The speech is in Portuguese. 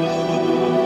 Música